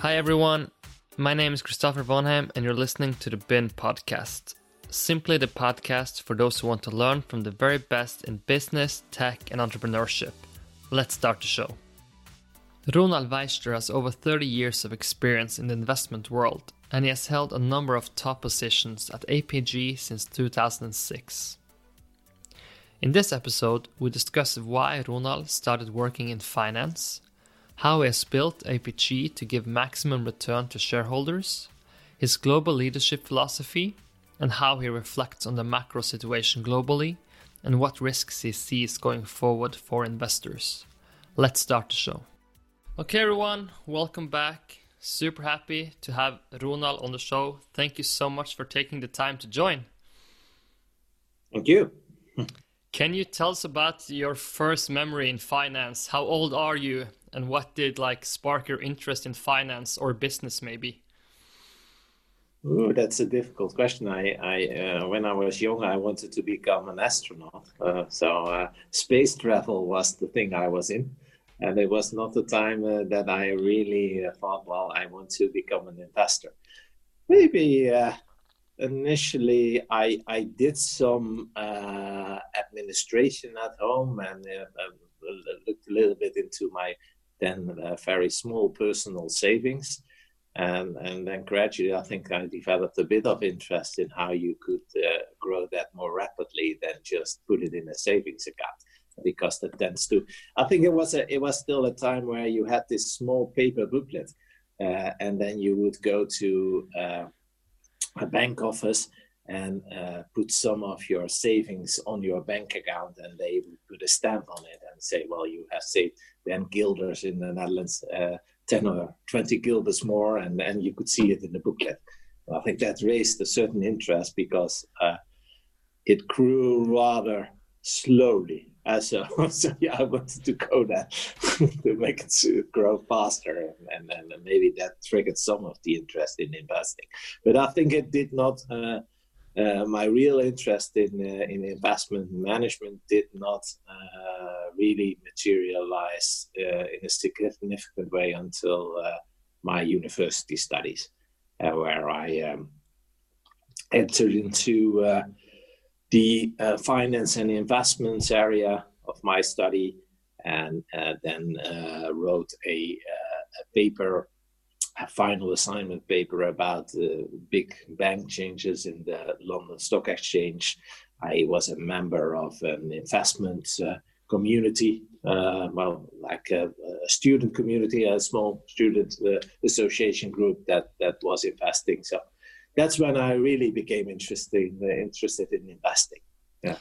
Hi, everyone. My name is Christopher Vonheim, and you're listening to the BIN podcast. Simply the podcast for those who want to learn from the very best in business, tech, and entrepreneurship. Let's start the show. Ronald Wuijster has over 30 years of experience in the investment world, and he has held a number of top positions at APG since 2006. In this episode, we discuss why Ronald started working in finance, how he has built APG to give maximum return to shareholders, his global leadership philosophy, and how he reflects on the macro situation globally and what risks he sees going forward for investors. Let's start the show. Okay, everyone, welcome back. Super happy to have Ronald on the show. Thank you so much for taking the time to join. Thank you. Can you tell us about your first memory in finance? How old are you and what did like spark your interest in finance or business maybe? Ooh, that's a difficult question. I, I uh, when I was young, I wanted to become an astronaut. Uh, so uh, space travel was the thing I was in, and it was not the time uh, that I really uh, thought, well, I want to become an investor. Maybe uh, initially I I did some administration at home and looked a little bit into my then very small personal savings. And, and then gradually, I think I developed a bit of interest in how you could uh, grow that more rapidly than just put it in a savings account because that tends to. I think it was a, it was still a time where you had this small paper booklet, uh, and then you would go to uh, a bank office and uh, put some of your savings on your bank account, and they would put a stamp on it and say, "Well, you have saved 10 guilders in the Netherlands, uh, 10 or 20 guilders more," and and you could see it in the booklet. I think that raised a certain interest because uh, it grew rather slowly. Uh, so, so yeah, I wanted to go there to make it grow faster, and, and, and maybe that triggered some of the interest in investing. But I think it did not uh, uh, my real interest in uh, in investment management did not uh, really materialize uh, in a significant way until uh, my university studies, where I um, entered into the finance and investments area of my study, and then wrote a, a paper final assignment paper about the Big Bang changes in the London Stock Exchange. I was a member of an investment uh, community, uh, well, like a, a, student community, a small student uh, association group that that was investing. So that's when I really became interested interested in investing. Yeah.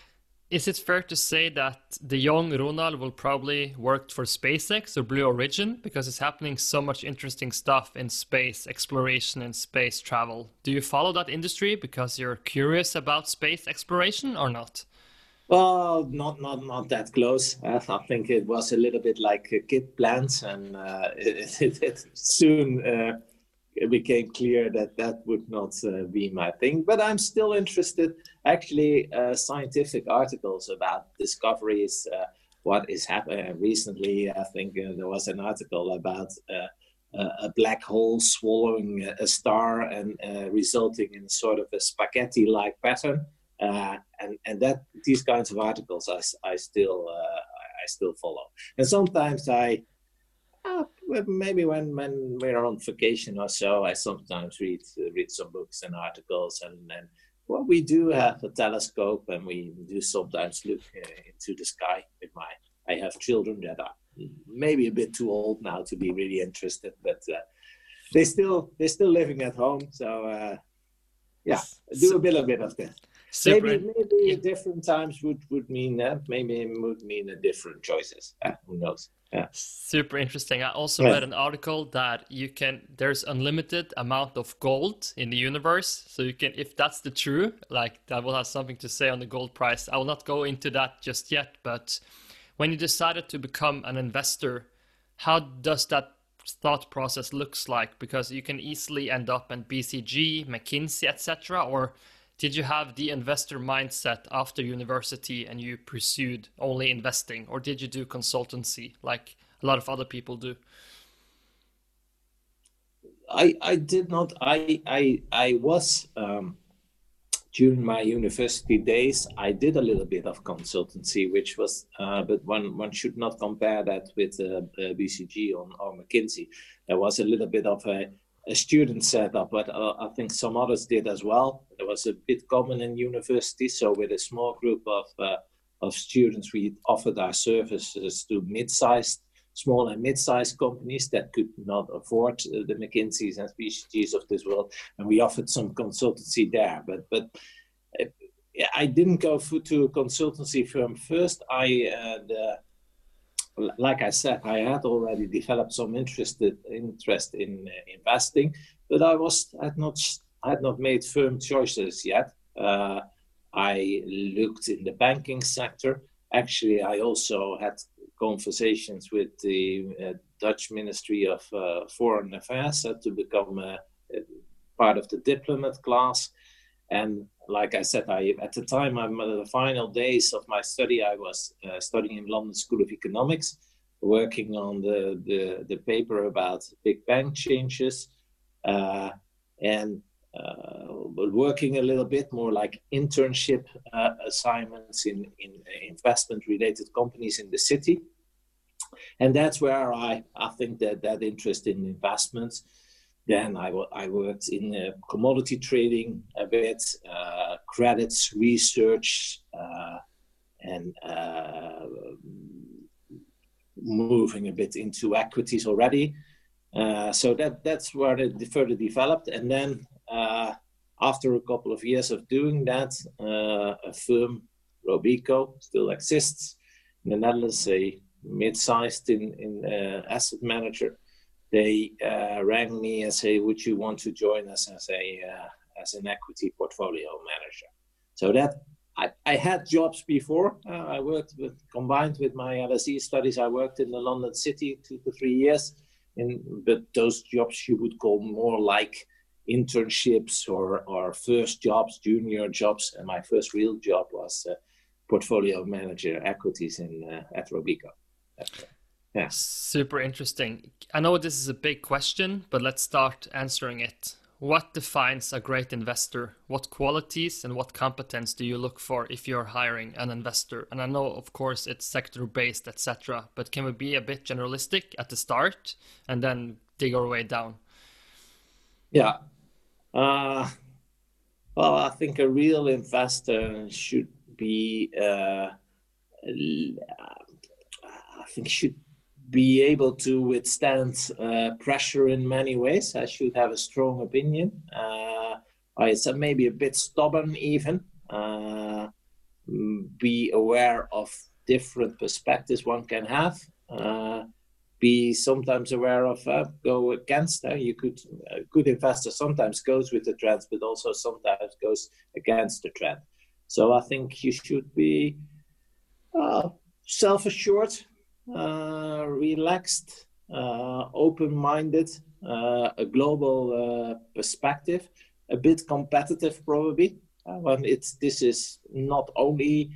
Is it fair to say that the young Ronald will probably work for SpaceX or Blue Origin because it's happening so much interesting stuff in space exploration and space travel? Do you follow that industry because you're curious about space exploration or not? Well, not not not that close. I think it was a little bit like a kid plans, and uh, it, it, it, soon uh, it became clear that that would not uh, be my thing. But I'm still interested. Actually, uh, scientific articles about discoveries, uh, what is happening recently. I think uh, there was an article about uh, a black hole swallowing a star and uh, resulting in sort of a spaghetti-like pattern. and and that these kinds of articles, I, I still I still follow. And sometimes I uh, maybe when, when we're on vacation or so, I sometimes read read some books and articles, and then well, we do have a telescope, and we do sometimes look uh, into the sky with my. I have children that are maybe a bit too old now to be really interested, but uh, they still they're still living at home, so uh, yeah, do a bit a bit of that. Maybe maybe yeah. different times would would mean that. Maybe it would mean a different choices. who knows? Yeah. Super interesting. I also yeah. read an article that you can there's unlimited amount of gold in the universe. So you can if that's the true, like that will have something to say on the gold price. I will not go into that just yet, but when you decided to become an investor, how does that thought process looks like? Because you can easily end up in BCG, McKinsey, etc. Or did you have the investor mindset after university and you pursued only investing or did you do consultancy like a lot of other people do I I did not. I I I was um, during my university days. I did a little bit of consultancy, which was, uh, but one one should not compare that with uh, BCG or, or McKinsey. There was a little bit of a, a student setup, but uh, I think some others did as well. It was a bit common in university, so with a small group of uh, of students, we offered our services to mid-sized small and mid-sized companies that could not afford uh, the McKinseys and BCGs of this world, and we offered some consultancy there. But but uh, I didn't go to a consultancy firm first. I uh, the, like I said, I had already developed some interested interest in uh, investing, but I was had not had not made firm choices yet. Uh, I looked in the banking sector. Actually, I also had conversations with the uh, Dutch Ministry of uh, Foreign Affairs uh, to become part of the diplomat class. And like I said, I at the time, I'm the final days of my study. I was uh, studying in London School of Economics, working on the the, the paper about Big Bang changes, uh, and uh, working a little bit more like internship uh, assignments in, in investment related companies in the city. And that's where I, I think that that interest in investments. Then I, I worked in uh, commodity trading a bit, uh, credits research, uh, and uh, moving a bit into equities already. so that that's where it further developed. And then uh, after a couple of years of doing that, uh, a firm, Robeco, still exists in the Netherlands, a mid-sized in, in uh, asset manager. They uh, rang me and say, "Would you want to join us as a uh, as an equity portfolio manager?" So that I, I had jobs before. Uh, I worked with combined with my LSE studies. I worked in the London city two to three years, in but those jobs you would call more like internships or, or first jobs, junior jobs. And my first real job was uh, portfolio manager equities in uh, at Robeco. Yeah. Super interesting. I know this is a big question, but let's start answering it. What defines a great investor? What qualities and what competence do you look for if you're hiring an investor? And I know, of course, it's sector based, etc. But can we be a bit generalistic at the start and then dig our way down? Yeah, uh, well, I think a real investor should be, uh, I think, should be able to withstand uh, pressure in many ways. I should have a strong opinion. Uh, I said maybe a bit stubborn, even. Uh, be aware of different perspectives one can have. Uh, be sometimes aware of uh, go against uh, you could a good investor sometimes goes with the trends but also sometimes goes against the trend so i think you should be self-assured relaxed uh, open-minded uh, a global perspective a bit competitive probably when it's this is not only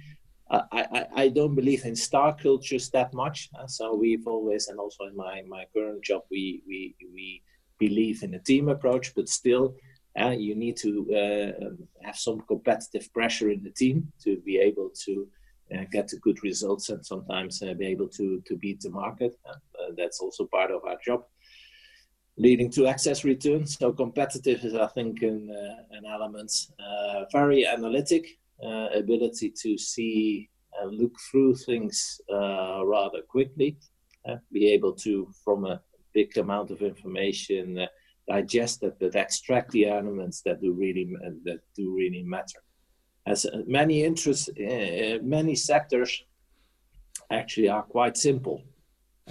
I, I, I don't believe in star cultures that much. Uh, so we've always, and also in my, my current job, we, we, we believe in a team approach, but still, uh, you need to uh, have some competitive pressure in the team to be able to uh, get good results and sometimes uh, be able to, to beat the market. Uh, that's also part of our job. Leading to excess returns. So competitive is, I think, an, an element. very analytic, uh, ability to see and look through things uh, rather quickly, uh, be able to, from a big amount of information, digest it, but extract the elements that do really that do really matter. As uh, many interests, uh, uh, many sectors actually are quite simple.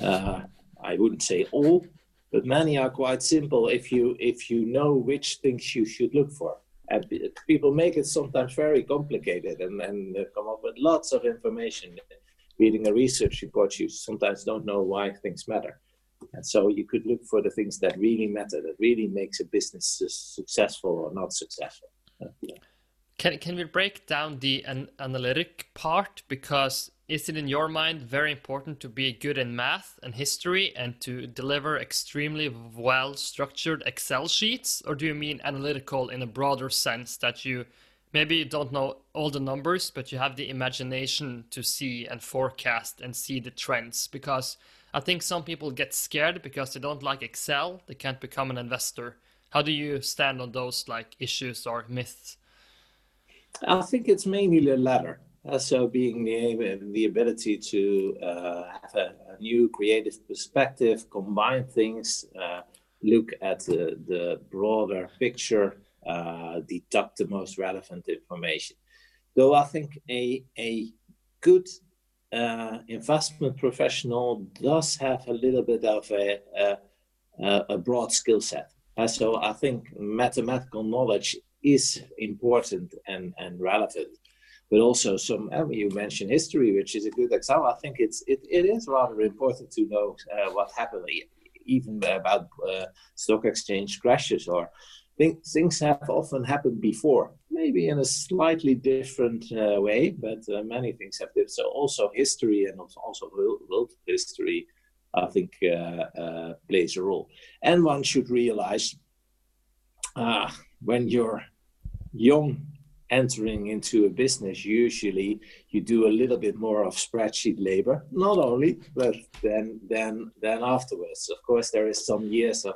Uh, I wouldn't say all, but many are quite simple if you if you know which things you should look for and people make it sometimes very complicated and, and come up with lots of information. Reading a research report, you sometimes don't know why things matter. And so you could look for the things that really matter, that really makes a business successful or not successful. Yeah. Can can we break down the an analytic part because is it in your mind very important to be good in math and history and to deliver extremely well structured Excel sheets or do you mean analytical in a broader sense that you maybe you don't know all the numbers but you have the imagination to see and forecast and see the trends because I think some people get scared because they don't like Excel, they can't become an investor. How do you stand on those like issues or myths? I think it's mainly the latter. Uh, so being the, the ability to uh, have a, a, new creative perspective, combine things, uh, look at the, the broader picture, uh, deduct the most relevant information. Though I think a, a good uh, investment professional does have a little bit of a, a, a broad skill set. So I think mathematical knowledge is important and, and relevant. But also some, uh, you mentioned history, which is a good example. I think it's it, it is rather important to know uh, what happened, even about uh, stock exchange crashes or things. Things have often happened before, maybe in a slightly different uh, way, but uh, many things have. Been. So also history and also world history, I think, uh, plays a role. And one should realize when you're young entering into a business, usually you do a little bit more of spreadsheet labor, not only, but then then then afterwards. Of course, there is some years of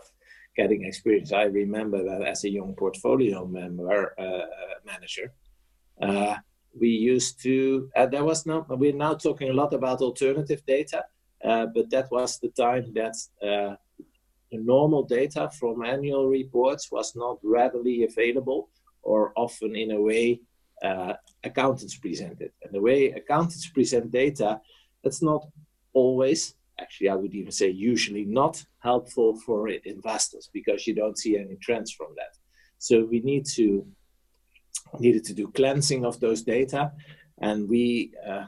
getting experience. I remember that as a young portfolio member uh, manager, uh, we used to. Uh, there was no. We're now talking a lot about alternative data, uh, but that was the time that uh, the normal data from annual reports was not readily available or often in a way uh, accountants present it. And the way accountants present data, that's not always, actually, I would even say usually not helpful for investors because you don't see any trends from that. So we need to needed to do cleansing of those data, and we. Uh,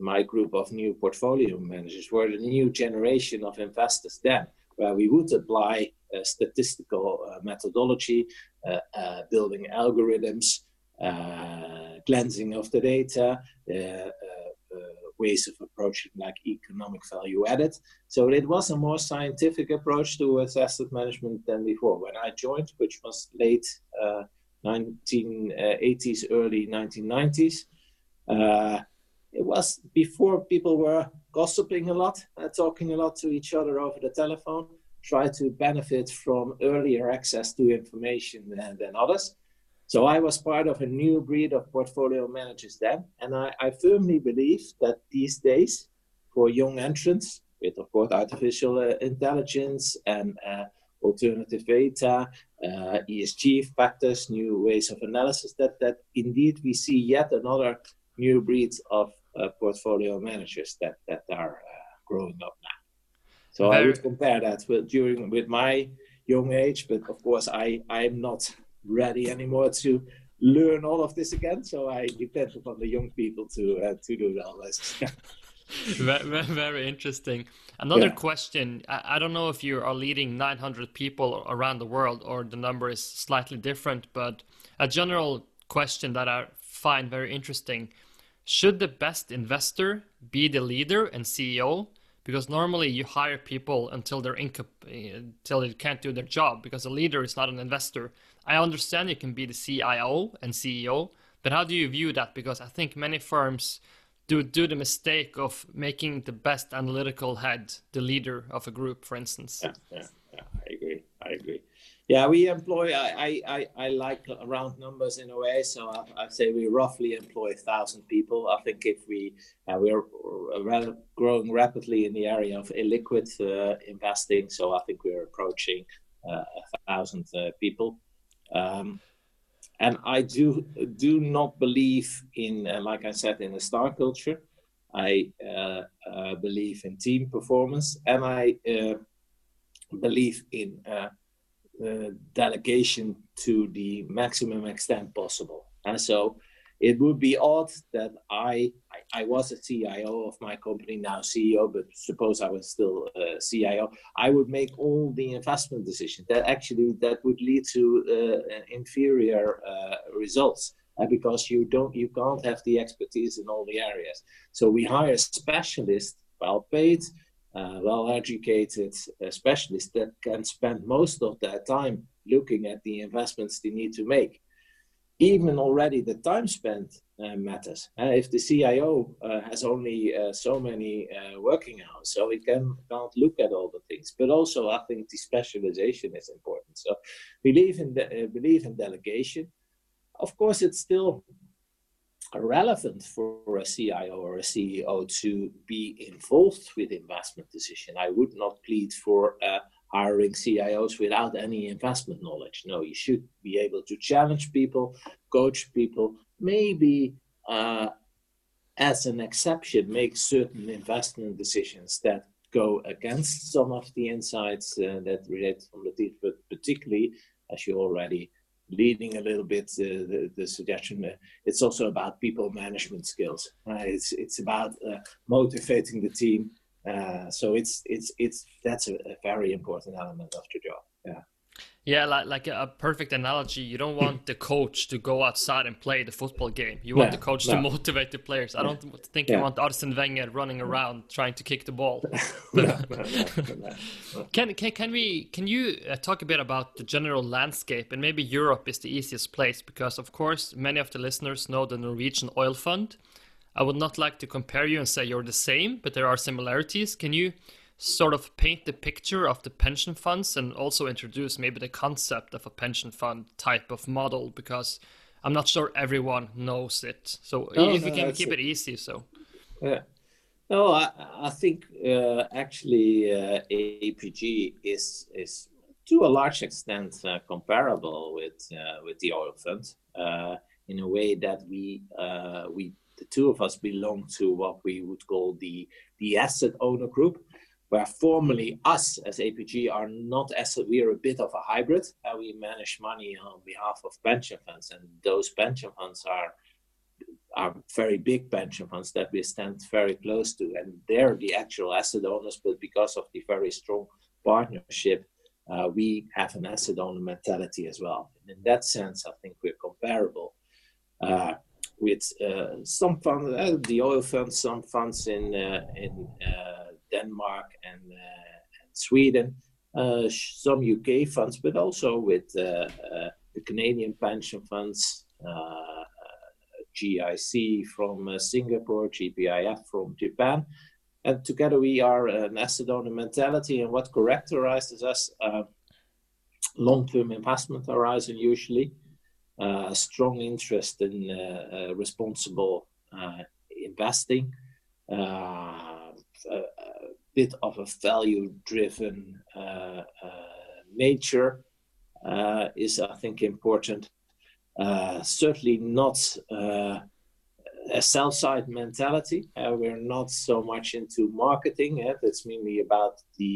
my group of new portfolio managers were the new generation of investors then, where we would apply statistical uh, methodology, uh, uh, building algorithms, cleansing of the data, ways of approaching like economic value added. So it was a more scientific approach towards asset management than before. When I joined, which was late uh, 1980s, early 1990s, uh, it was before people were gossiping a lot, uh, talking a lot to each other over the telephone try to benefit from earlier access to information than, than others. So I was part of a new breed of portfolio managers then, and I, I firmly believe that these days, for young entrants, with of course artificial uh, intelligence and uh, alternative data, uh, ESG factors, new ways of analysis, that that indeed we see yet another new breed of uh, portfolio managers that that are uh, growing up now. So Very... I would compare that with during with my young age, but of course I I'm not ready anymore to learn all of this again. So I depend upon the young people to uh, to do all this. very, very interesting. Another yeah. question. I, I, don't know if you are leading 900 people around the world or the number is slightly different, but a general question that I find very interesting. Should the best investor be the leader and CEO, because normally you hire people until they're incap- eh, until they can't do their job because a leader is not an investor. I understand you can be the CIO and CEO, but how do you view that? Because I think many firms do do the mistake of making the best analytical head the leader of a group, for instance. Yeah, yeah, yeah I. Yeah, we employ. I I, I like round numbers in a way, so I, I say we roughly employ a thousand people. I think if we uh, we're growing rapidly in the area of illiquid uh, investing, so I think we're approaching uh, a thousand uh, people. Um, and I do do not believe in, uh, like I said, in a star culture. I uh, believe in team performance, and I believe in uh, delegation to the maximum extent possible. And so it would be odd that I, I, I was a CIO of my company now CEO, but suppose I was still a CIO, I would make all the investment decisions. That actually that would lead to uh, inferior uh, results. uh, because you don't you can't have the expertise in all the areas. So we hire specialists, well paid, uh, well educated uh, specialists that can spend most of their time looking at the investments they need to make. Even already the time spent uh, matters. Uh, if the CIO uh, has only uh, so many working hours, so he can, can't look at all the things. But also, I think the specialization is important. So, believe in the, believe in delegation of course, it's still relevant for a CIO or a CEO to be involved with investment decision. I would not plead for uh, hiring CIOs without any investment knowledge. No, you should be able to challenge people, coach people, maybe uh, as an exception, make certain investment decisions that go against some of the insights uh, that relate from the team, but particularly, as you already leading a little bit the, the suggestion. It's also about people management skills. Right? It's it's about uh, motivating the team. Uh, so it's it's it's that's a, a, very important element of the job. Yeah. Yeah, like, like a perfect analogy. You don't want the coach to go outside and play the football game. You want no, the coach no. to motivate the players. I don't think yeah. you want Arsene Wenger running around trying to kick the ball. no, can, can can we can you uh, talk a bit about the general landscape and maybe Europe is the easiest place because of course many of the listeners know the Norwegian oil fund. I would not like to compare you and say you're the same, but there are similarities. Can you sort of paint the picture of the pension funds and also introduce maybe the concept of a pension fund type of model because I'm not sure everyone knows it. So no, if no, we can keep it. it. easy, so yeah. No, I, I think uh, actually uh, APG is is to a large extent uh, comparable with uh, with the oil fund uh, in a way that we uh, we the two of us belong to what we would call the the asset owner group where formerly us as APG are not as we are a bit of a hybrid. We manage money on behalf of pension funds, and those pension funds are are very big pension funds that we stand very close to, and they're the actual asset owners. But because of the very strong partnership, uh, we have an asset owner mentality as well. And in that sense, I think we're comparable. Uh, with uh, some funds, uh, the oil funds, some funds in uh, in Denmark and, uh, and Sweden, uh, some UK funds, but also with uh, the Canadian pension funds, GIC from Singapore, GPIF from Japan. And together we are an asset owner mentality. And what characterizes us, long-term investment horizon usually, uh, strong interest in uh, uh, responsible investing, bit of a value driven uh, uh, nature uh, is, I think, important. certainly not a sell side mentality. we're not so much into marketing. It's mainly about the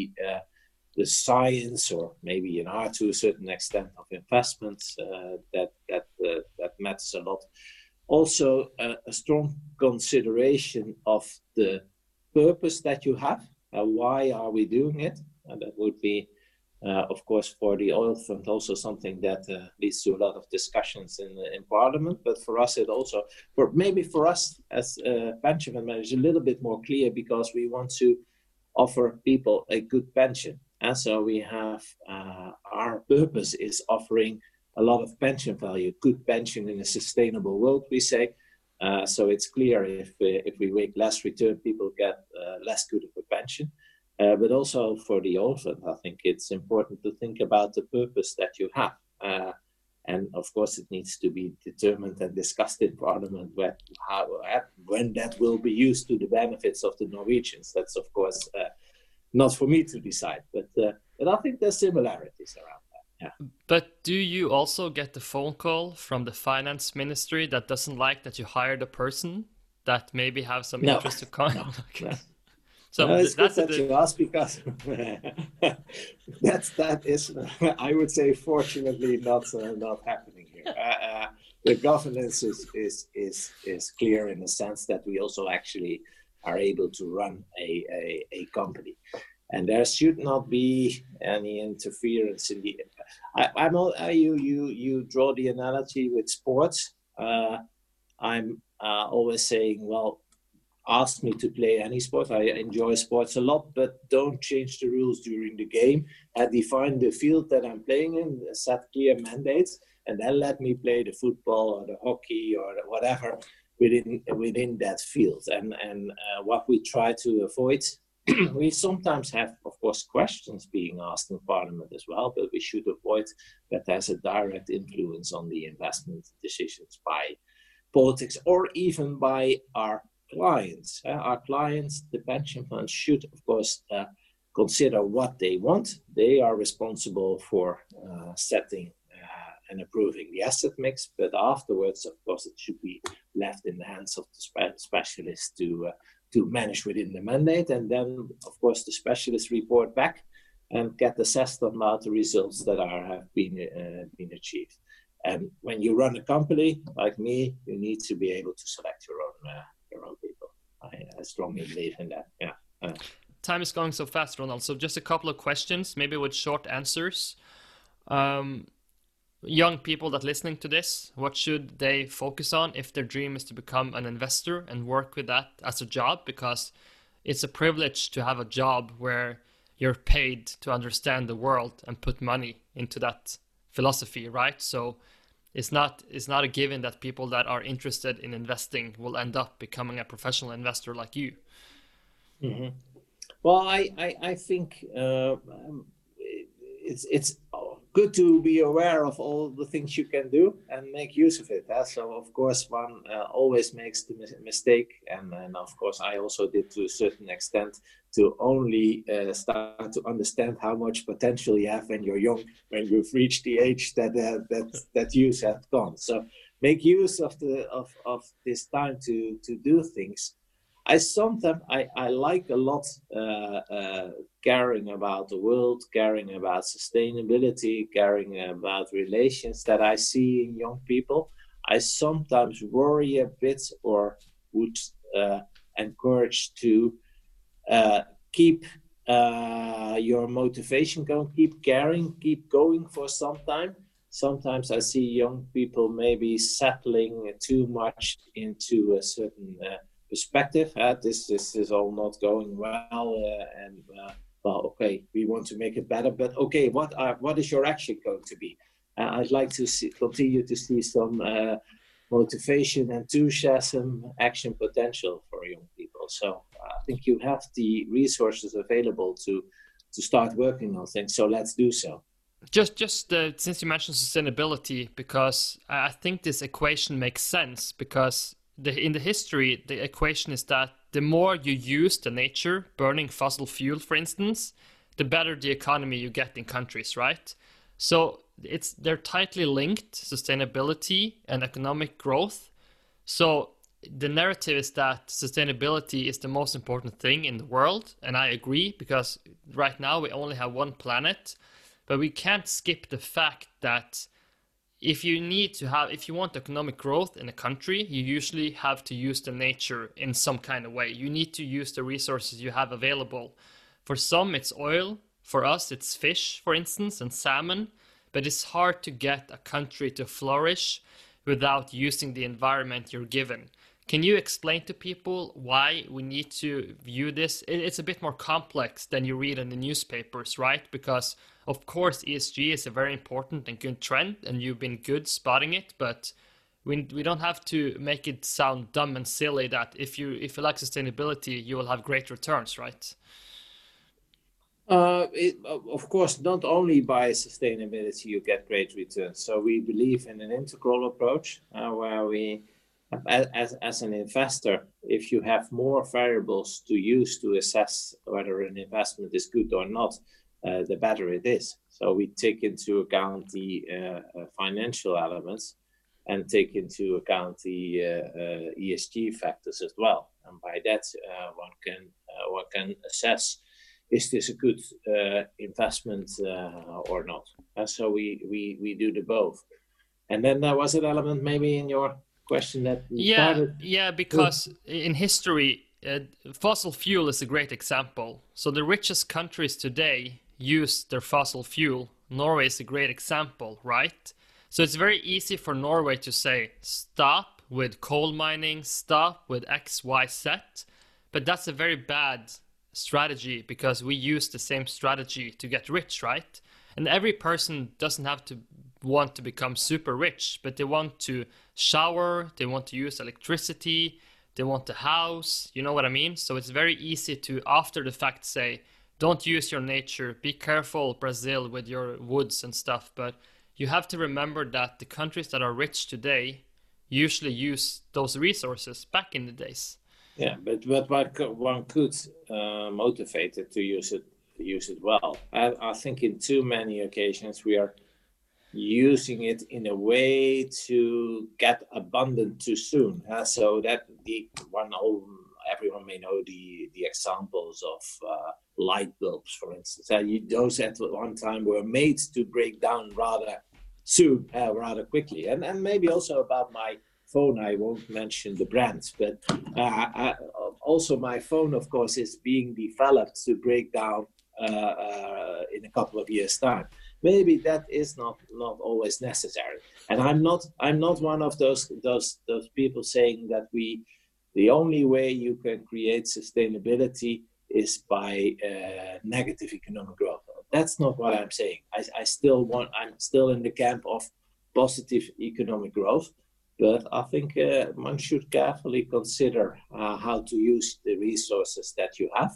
the science or maybe an art to a certain extent of investments uh, that that uh, that matters a lot. Also, uh, a strong consideration of the purpose that you have. Uh, why are we doing it? And that would be, uh, of course, for the oil fund, also something that uh, leads to a lot of discussions in in Parliament. But for us, it also, for maybe for us as uh, pension fund managers, a little bit more clear because we want to offer people a good pension. And so we have uh, our purpose is offering a lot of pension value, good pension in a sustainable world, we say, uh, so it's clear if if we make less return, people get uh, less good of a pension. Uh, but also for the oil fund, I think it's important to think about the purpose that you have. Uh, and of course, it needs to be determined and discussed in Parliament when, how, when that will be used to the benefits of the Norwegians. That's, of course, uh, not for me to decide. But, but I think there's similarities around. Yeah. But do you also get the phone call from the finance ministry that doesn't like that you hired a person that maybe have some no. interest to come? No. okay. So no, it's that's good that you ask because that's that is I would say fortunately not uh, not happening here. Uh, uh, the governance is is is is clear in the sense that we also actually are able to run a, a, a company and there should not be any interference in the. I, I'm all, you you you draw the analogy with sports. uh, I'm uh, always saying, well, ask me to play any sport. I enjoy sports a lot, but don't change the rules during the game. I define the field that I'm playing in, set clear mandates, and then let me play the football or the hockey or whatever within within that field. And and uh, what we try to avoid. we sometimes have, of course, questions being asked in Parliament as well, but we should avoid that has a direct influence on the investment decisions by politics or even by our clients. Uh, our clients, the pension funds, should, of course, uh, consider what they want. They are responsible for uh, setting uh, and approving the asset mix, but afterwards, of course, it should be left in the hands of the spe- specialists to uh, to manage within the mandate, and then, of course, the specialists report back and get assessed on about the results that are have been uh, been achieved. And when you run a company like me, you need to be able to select your own uh, your own people. I, I, strongly believe in that. Yeah. Uh, Time is going so fast, Ronald. So just a couple of questions, maybe with short answers. Um, young people that listening to this, what should they focus on if their dream is to become an investor and work with that as a job? Because it's a privilege to have a job where you're paid to understand the world and put money into that philosophy, right? So it's not it's not a given that people that are interested in investing will end up becoming a professional investor like you. Mm-hmm. Well, I I, I think uh, um, it's it's good to be aware of all the things you can do and make use of it. So of course one uh, always makes the mistake, and, and of course I also did to a certain extent to only uh, start to understand how much potential you have when you're young, when you've reached the age that uh, that that use have gone. So make use of the of, of this time to to do things I sometimes I, I like a lot uh, uh, caring about the world, caring about sustainability, caring about relations that I see in young people. I sometimes worry a bit or would uh, encourage to uh, keep uh, your motivation going, keep caring, keep going for some time. Sometimes I see young people maybe settling too much into a certain uh, perspective. Uh, this this is all not going well, uh, and uh, well, okay, we want to make it better, but okay, what are what is your action going to be? Uh, I'd like to see, continue to see some uh, motivation, enthusiasm, action potential for young people. So uh, I think you have the resources available to to start working on things. So let's do so. Just, just uh, since you mentioned sustainability, because I think this equation makes sense. Because the, in the history, the equation is that the more you use the nature, burning fossil fuel, for instance, the better the economy you get in countries, right? So it's they're tightly linked, sustainability and economic growth. So the narrative is that sustainability is the most important thing in the world, and I agree because right now we only have one planet, but we can't skip the fact that if you need to have if you want economic growth in a country you usually have to use the nature in some kind of way. You need to use the resources you have available. For some it's oil. For us it's fish for instance and salmon. But it's hard to get a country to flourish without using the environment you're given. Can you explain to people why we need to view this? It's a bit more complex than you read in the newspapers, right? Because of course ESG is a very important and good trend, and you've been good spotting it, but we we don't have to make it sound dumb and silly that if you if you like sustainability, you will have great returns, right? Uh, it, of course, not only by sustainability you get great returns. So we believe in an integral approach uh, where we as, as an investor, if you have more variables to use to assess whether an investment is good or not, uh, the better it is. So we take into account the uh, uh financial elements and take into account the uh, uh ESG factors as well. And by that, uh, one can one can assess is this a good investment or not. And so we, we we do the both. And then there was an element maybe in your question that yeah started. yeah because in history uh, fossil fuel is a great example so the richest countries today use their fossil fuel norway is a great example right So it's very easy for Norway to say stop with coal mining, stop with X, Y, Z, but that's a very bad strategy because we use the same strategy to get rich, right? And every person doesn't have to want to become super rich, but they want to shower, they want to use electricity, they want a house, you know what I mean? So it's very easy to, after the fact, say, don't use your nature, be careful, Brazil, with your woods and stuff. But you have to remember that the countries that are rich today usually use those resources back in the days. Yeah, but but one, could uh, motivate it to use it use it well. I, I think in too many occasions we are using it in a way to get abundant too soon. Uh, so that the one everyone may know the the examples of uh, light bulbs, for instance. Uh, you, those at one time were made to break down rather soon, uh, rather quickly, and and maybe also about my phone. I won't mention the brands, but uh, I, also my phone, of course, is being developed to break down uh, in a couple of years' time maybe that is not not always necessary and i'm not i'm not one of those those those people saying that we the only way you can create sustainability is by uh, negative economic growth that's not what i'm saying I, I still want i'm still in the camp of positive economic growth but i think uh, one should carefully consider uh, how to use the resources that you have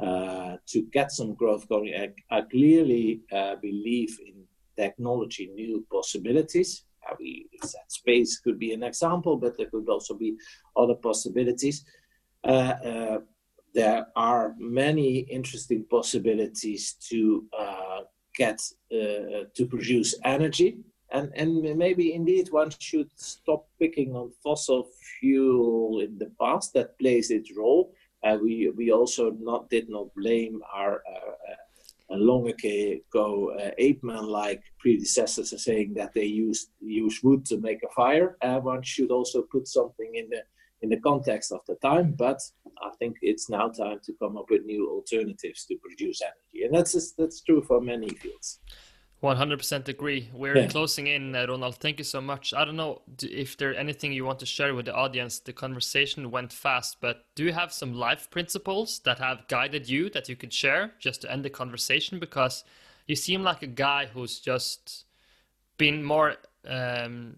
uh, to get some growth going. I, I clearly uh, believe in technology, new possibilities. Uh, we space could be an example, but there could also be other possibilities. Uh, uh, there are many interesting possibilities to get to produce energy and and maybe indeed one should stop picking on fossil fuel in the past that plays its role uh, we we also not did not blame our uh, long ago uh, ape-man-like predecessors are saying that they used use wood to make a fire. Uh, one should also put something in the in the context of the time. But I think it's now time to come up with new alternatives to produce energy, and that's that's true for many fields. 100% agree. We're yeah. closing in, uh, Ronald. Thank you so much. I don't know if there's anything you want to share with the audience. The conversation went fast, but do you have some life principles that have guided you that you could share just to end the conversation? Because you seem like a guy who's just been more, um,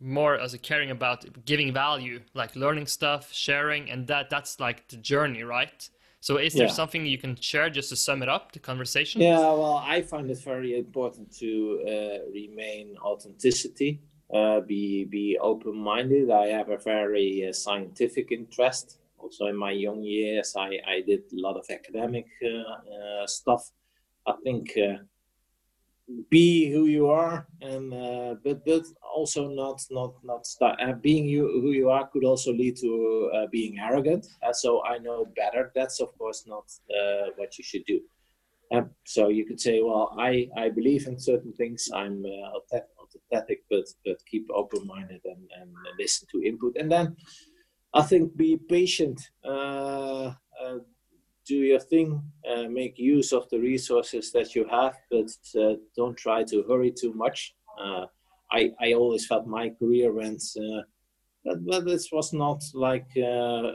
more as a caring about giving value, like learning stuff, sharing, and that that's like the journey, right? So, is there yeah. something you can share just to sum it up, the conversation? Yeah, well, I find it very important to uh, remain authenticity, uh, be be open minded. I have a very uh, scientific interest. Also, in my young years, I, I did a lot of academic uh, uh, stuff. I think uh, be who you are and uh, but but also not not not start uh, being you who you are could also lead to uh, being arrogant. Uh, so i know better. That's of course not uh, what you should do. Um, so you could say well i i believe in certain things. I'm uh, authentic but but keep open-minded and and listen to input. And then i think be patient do your thing, uh, make use of the resources that you have, but uh, don't try to hurry too much. Uh, I, I always felt my career went, uh, but, but this was not like uh,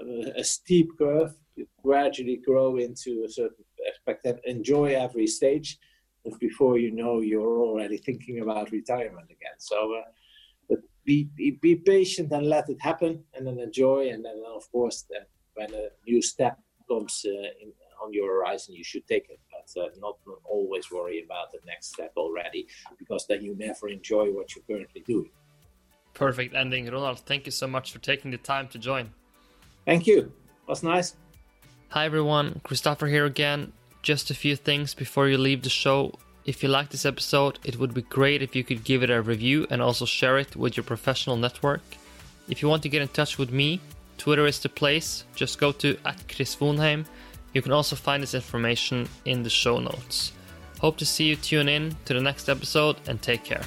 a steep curve. You gradually grow into a certain aspect and enjoy every stage. But before you know, you're already thinking about retirement again. So uh, be, be, be patient and let it happen, and then enjoy. And then, of course, when a new step comes uh, in, on your horizon, you should take it, but uh, not, not always worry about the next step already, because then you never enjoy what you're currently doing. Perfect ending, Ronald. Thank you so much for taking the time to join. Thank you. It was nice. Hi everyone, Christopher here again. Just a few things before you leave the show. If you like this episode, it would be great if you could give it a review and also share it with your professional network. If you want to get in touch with me, Twitter is the place. Just go to at Chris. You can also find this information in the show notes. Hope to see you tune in to the next episode and take care.